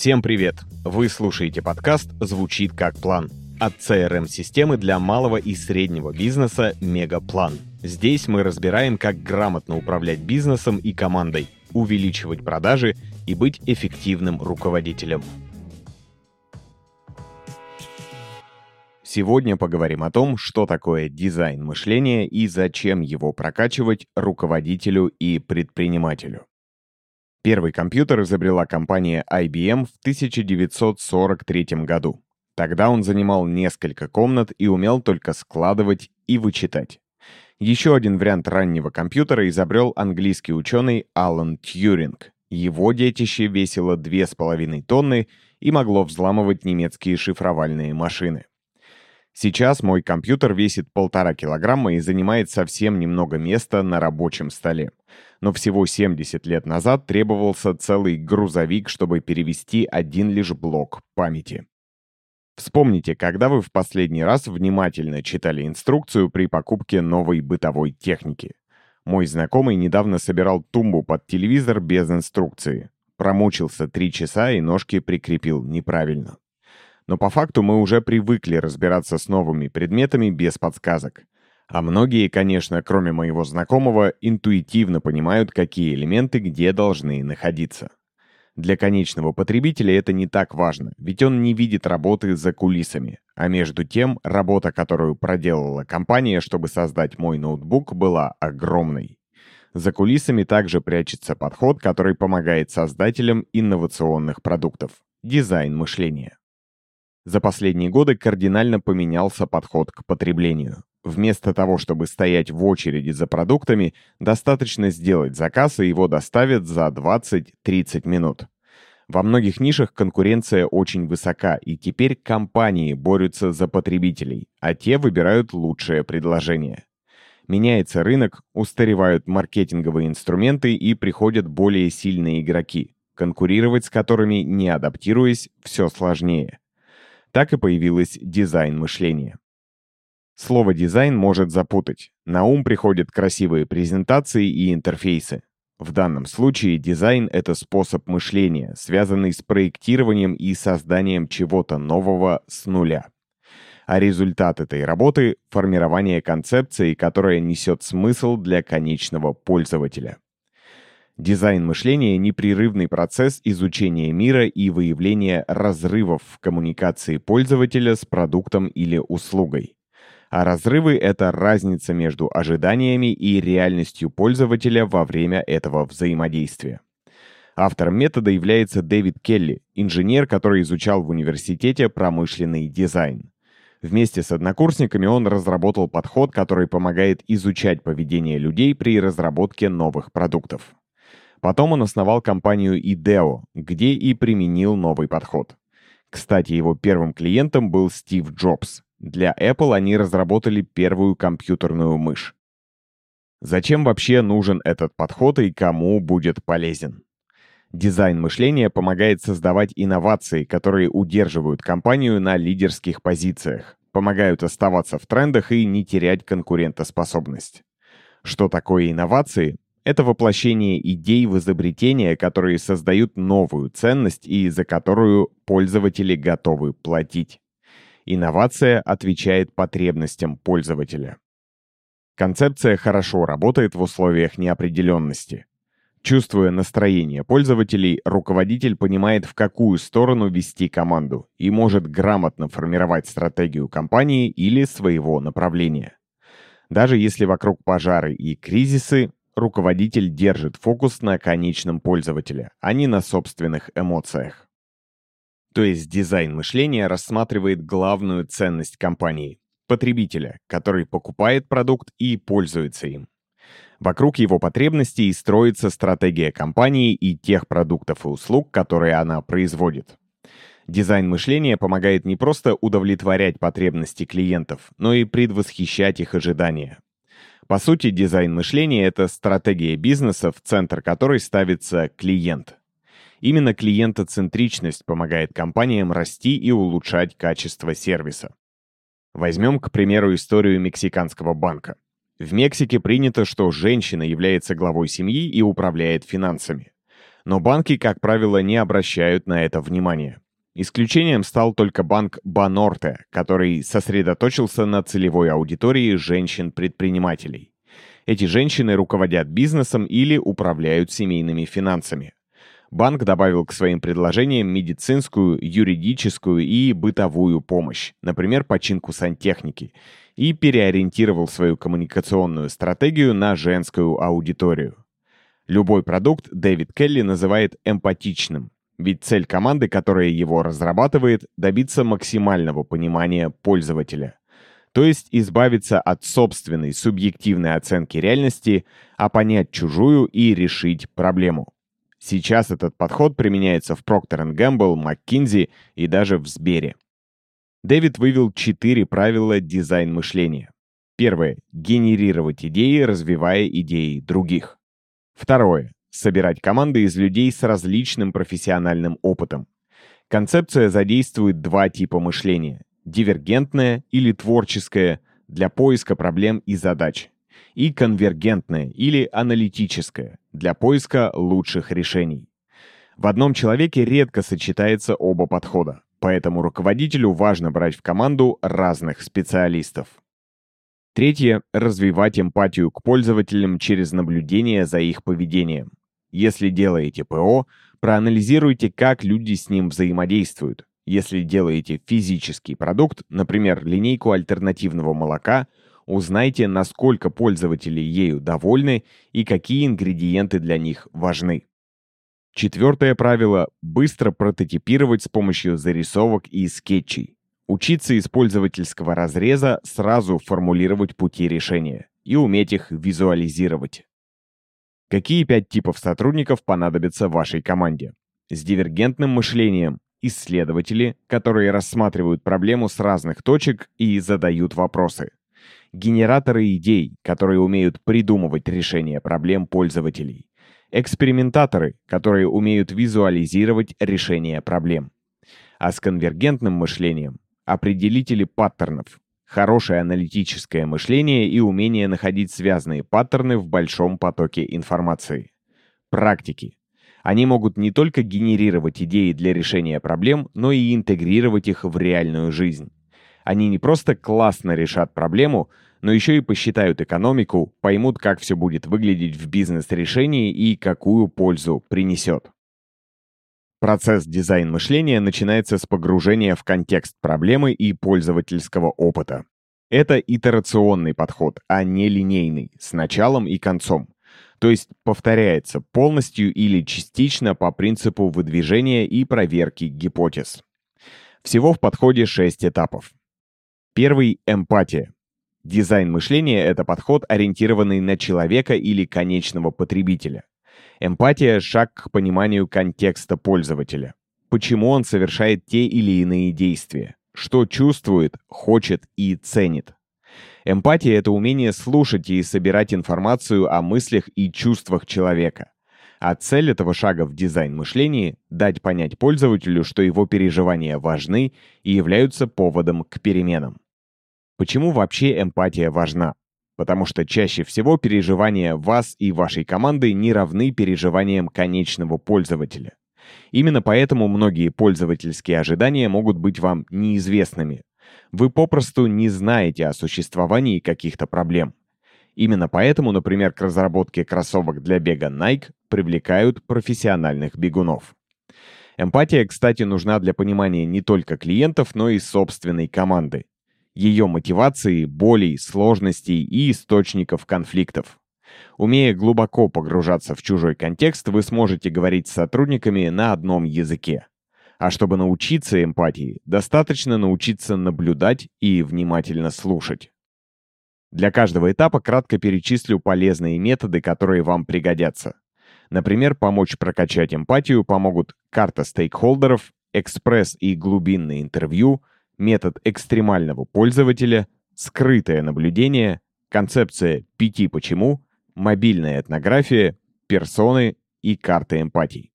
Всем привет! Вы слушаете подкаст «Звучит как план» от CRM-системы для малого и среднего бизнеса «Мегаплан». Здесь мы разбираем, как грамотно управлять бизнесом и командой, увеличивать продажи и быть эффективным руководителем. Сегодня поговорим о том, что такое дизайн мышления и зачем его прокачивать руководителю и предпринимателю. Первый компьютер изобрела компания IBM в 1943 году. Тогда он занимал несколько комнат и умел только складывать и вычитать. Еще один вариант раннего компьютера изобрел английский ученый Алан Тьюринг. Его детище весило 2,5 тонны и могло взламывать немецкие шифровальные машины. Сейчас мой компьютер весит полтора килограмма и занимает совсем немного места на рабочем столе. Но всего 70 лет назад требовался целый грузовик, чтобы перевести один лишь блок памяти. Вспомните, когда вы в последний раз внимательно читали инструкцию при покупке новой бытовой техники. Мой знакомый недавно собирал тумбу под телевизор без инструкции. Промучился три часа и ножки прикрепил неправильно. Но по факту мы уже привыкли разбираться с новыми предметами без подсказок. А многие, конечно, кроме моего знакомого, интуитивно понимают, какие элементы где должны находиться. Для конечного потребителя это не так важно, ведь он не видит работы за кулисами. А между тем, работа, которую проделала компания, чтобы создать мой ноутбук, была огромной. За кулисами также прячется подход, который помогает создателям инновационных продуктов – дизайн мышления. За последние годы кардинально поменялся подход к потреблению. Вместо того, чтобы стоять в очереди за продуктами, достаточно сделать заказ, и его доставят за 20-30 минут. Во многих нишах конкуренция очень высока, и теперь компании борются за потребителей, а те выбирают лучшее предложение. Меняется рынок, устаревают маркетинговые инструменты и приходят более сильные игроки, конкурировать с которыми, не адаптируясь, все сложнее так и появилось дизайн мышления. Слово «дизайн» может запутать. На ум приходят красивые презентации и интерфейсы. В данном случае дизайн — это способ мышления, связанный с проектированием и созданием чего-то нового с нуля. А результат этой работы — формирование концепции, которая несет смысл для конечного пользователя. Дизайн мышления — непрерывный процесс изучения мира и выявления разрывов в коммуникации пользователя с продуктом или услугой. А разрывы — это разница между ожиданиями и реальностью пользователя во время этого взаимодействия. Автором метода является Дэвид Келли, инженер, который изучал в университете промышленный дизайн. Вместе с однокурсниками он разработал подход, который помогает изучать поведение людей при разработке новых продуктов. Потом он основал компанию IDEO, где и применил новый подход. Кстати, его первым клиентом был Стив Джобс. Для Apple они разработали первую компьютерную мышь. Зачем вообще нужен этот подход и кому будет полезен? Дизайн мышления помогает создавать инновации, которые удерживают компанию на лидерских позициях, помогают оставаться в трендах и не терять конкурентоспособность. Что такое инновации? Это воплощение идей в изобретения, которые создают новую ценность и за которую пользователи готовы платить. Инновация отвечает потребностям пользователя. Концепция хорошо работает в условиях неопределенности. Чувствуя настроение пользователей, руководитель понимает, в какую сторону вести команду и может грамотно формировать стратегию компании или своего направления. Даже если вокруг пожары и кризисы, руководитель держит фокус на конечном пользователе, а не на собственных эмоциях. То есть дизайн мышления рассматривает главную ценность компании – потребителя, который покупает продукт и пользуется им. Вокруг его потребностей строится стратегия компании и тех продуктов и услуг, которые она производит. Дизайн мышления помогает не просто удовлетворять потребности клиентов, но и предвосхищать их ожидания. По сути, дизайн мышления — это стратегия бизнеса, в центр которой ставится клиент. Именно клиентоцентричность помогает компаниям расти и улучшать качество сервиса. Возьмем, к примеру, историю мексиканского банка. В Мексике принято, что женщина является главой семьи и управляет финансами. Но банки, как правило, не обращают на это внимания. Исключением стал только банк Банорте, который сосредоточился на целевой аудитории женщин-предпринимателей. Эти женщины руководят бизнесом или управляют семейными финансами. Банк добавил к своим предложениям медицинскую, юридическую и бытовую помощь, например, починку сантехники, и переориентировал свою коммуникационную стратегию на женскую аудиторию. Любой продукт Дэвид Келли называет эмпатичным, ведь цель команды, которая его разрабатывает, добиться максимального понимания пользователя. То есть избавиться от собственной субъективной оценки реальности, а понять чужую и решить проблему. Сейчас этот подход применяется в Procter Gamble, McKinsey и даже в Сбере. Дэвид вывел четыре правила дизайн-мышления. Первое — генерировать идеи, развивая идеи других. Второе — собирать команды из людей с различным профессиональным опытом. Концепция задействует два типа мышления — дивергентное или творческое для поиска проблем и задач, и конвергентное или аналитическое для поиска лучших решений. В одном человеке редко сочетается оба подхода, поэтому руководителю важно брать в команду разных специалистов. Третье – развивать эмпатию к пользователям через наблюдение за их поведением. Если делаете ПО, проанализируйте, как люди с ним взаимодействуют. Если делаете физический продукт, например, линейку альтернативного молока – Узнайте, насколько пользователи ею довольны и какие ингредиенты для них важны. Четвертое правило – быстро прототипировать с помощью зарисовок и скетчей. Учиться из пользовательского разреза сразу формулировать пути решения и уметь их визуализировать. Какие пять типов сотрудников понадобятся вашей команде? С дивергентным мышлением – исследователи, которые рассматривают проблему с разных точек и задают вопросы генераторы идей, которые умеют придумывать решения проблем пользователей, экспериментаторы, которые умеют визуализировать решения проблем. А с конвергентным мышлением – определители паттернов, хорошее аналитическое мышление и умение находить связанные паттерны в большом потоке информации. Практики. Они могут не только генерировать идеи для решения проблем, но и интегрировать их в реальную жизнь. Они не просто классно решат проблему, но еще и посчитают экономику, поймут, как все будет выглядеть в бизнес-решении и какую пользу принесет. Процесс дизайн-мышления начинается с погружения в контекст проблемы и пользовательского опыта. Это итерационный подход, а не линейный, с началом и концом. То есть повторяется полностью или частично по принципу выдвижения и проверки гипотез. Всего в подходе 6 этапов. Первый — эмпатия. Дизайн мышления — это подход, ориентированный на человека или конечного потребителя. Эмпатия — шаг к пониманию контекста пользователя. Почему он совершает те или иные действия. Что чувствует, хочет и ценит. Эмпатия — это умение слушать и собирать информацию о мыслях и чувствах человека. А цель этого шага в дизайн-мышлении — дать понять пользователю, что его переживания важны и являются поводом к переменам. Почему вообще эмпатия важна? Потому что чаще всего переживания вас и вашей команды не равны переживаниям конечного пользователя. Именно поэтому многие пользовательские ожидания могут быть вам неизвестными. Вы попросту не знаете о существовании каких-то проблем. Именно поэтому, например, к разработке кроссовок для бега Nike привлекают профессиональных бегунов. Эмпатия, кстати, нужна для понимания не только клиентов, но и собственной команды ее мотивации, болей, сложностей и источников конфликтов. Умея глубоко погружаться в чужой контекст, вы сможете говорить с сотрудниками на одном языке. А чтобы научиться эмпатии, достаточно научиться наблюдать и внимательно слушать. Для каждого этапа кратко перечислю полезные методы, которые вам пригодятся. Например, помочь прокачать эмпатию помогут карта стейкхолдеров, экспресс и глубинное интервью, метод экстремального пользователя, скрытое наблюдение, концепция «пяти почему», мобильная этнография, персоны и карты эмпатий.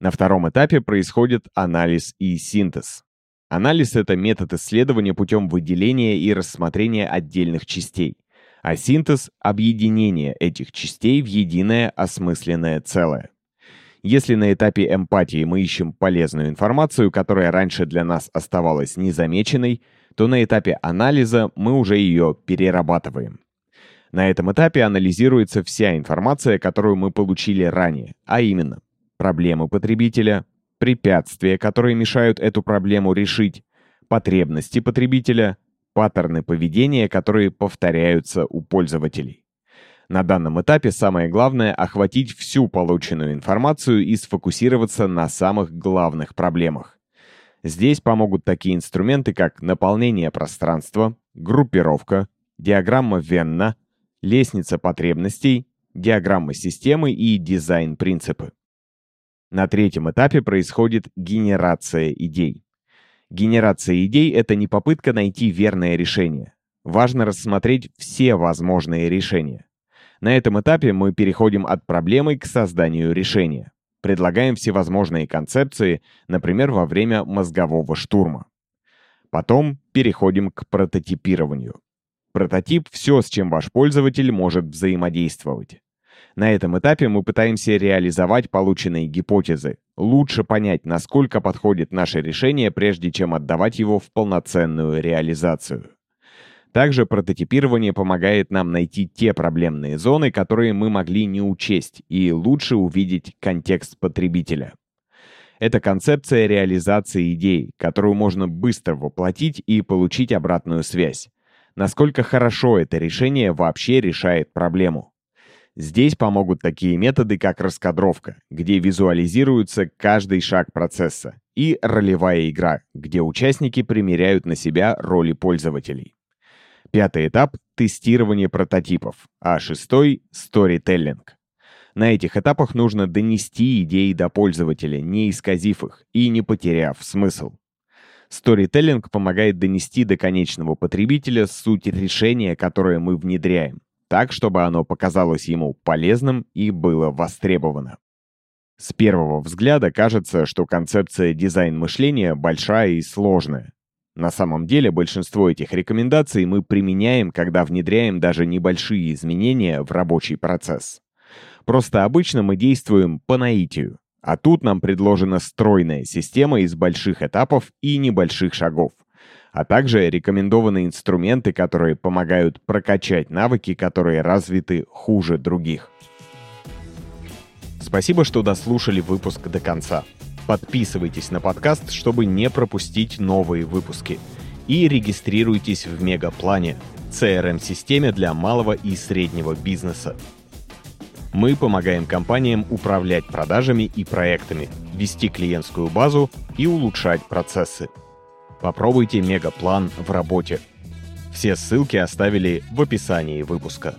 На втором этапе происходит анализ и синтез. Анализ — это метод исследования путем выделения и рассмотрения отдельных частей, а синтез — объединение этих частей в единое осмысленное целое. Если на этапе эмпатии мы ищем полезную информацию, которая раньше для нас оставалась незамеченной, то на этапе анализа мы уже ее перерабатываем. На этом этапе анализируется вся информация, которую мы получили ранее, а именно проблемы потребителя, препятствия, которые мешают эту проблему решить, потребности потребителя, паттерны поведения, которые повторяются у пользователей. На данном этапе самое главное — охватить всю полученную информацию и сфокусироваться на самых главных проблемах. Здесь помогут такие инструменты, как наполнение пространства, группировка, диаграмма Венна, лестница потребностей, диаграмма системы и дизайн-принципы. На третьем этапе происходит генерация идей. Генерация идей — это не попытка найти верное решение. Важно рассмотреть все возможные решения. На этом этапе мы переходим от проблемы к созданию решения. Предлагаем всевозможные концепции, например, во время мозгового штурма. Потом переходим к прототипированию. Прототип — все, с чем ваш пользователь может взаимодействовать. На этом этапе мы пытаемся реализовать полученные гипотезы, лучше понять, насколько подходит наше решение, прежде чем отдавать его в полноценную реализацию. Также прототипирование помогает нам найти те проблемные зоны, которые мы могли не учесть, и лучше увидеть контекст потребителя. Это концепция реализации идей, которую можно быстро воплотить и получить обратную связь. Насколько хорошо это решение вообще решает проблему. Здесь помогут такие методы, как раскадровка, где визуализируется каждый шаг процесса, и ролевая игра, где участники примеряют на себя роли пользователей. Пятый этап — тестирование прототипов, а шестой — сторителлинг. На этих этапах нужно донести идеи до пользователя, не исказив их и не потеряв смысл. Сторителлинг помогает донести до конечного потребителя суть решения, которое мы внедряем, так, чтобы оно показалось ему полезным и было востребовано. С первого взгляда кажется, что концепция дизайн-мышления большая и сложная. На самом деле большинство этих рекомендаций мы применяем, когда внедряем даже небольшие изменения в рабочий процесс. Просто обычно мы действуем по наитию, а тут нам предложена стройная система из больших этапов и небольших шагов, а также рекомендованы инструменты, которые помогают прокачать навыки, которые развиты хуже других. Спасибо, что дослушали выпуск до конца. Подписывайтесь на подкаст, чтобы не пропустить новые выпуски. И регистрируйтесь в Мегаплане, CRM-системе для малого и среднего бизнеса. Мы помогаем компаниям управлять продажами и проектами, вести клиентскую базу и улучшать процессы. Попробуйте мегаплан в работе. Все ссылки оставили в описании выпуска.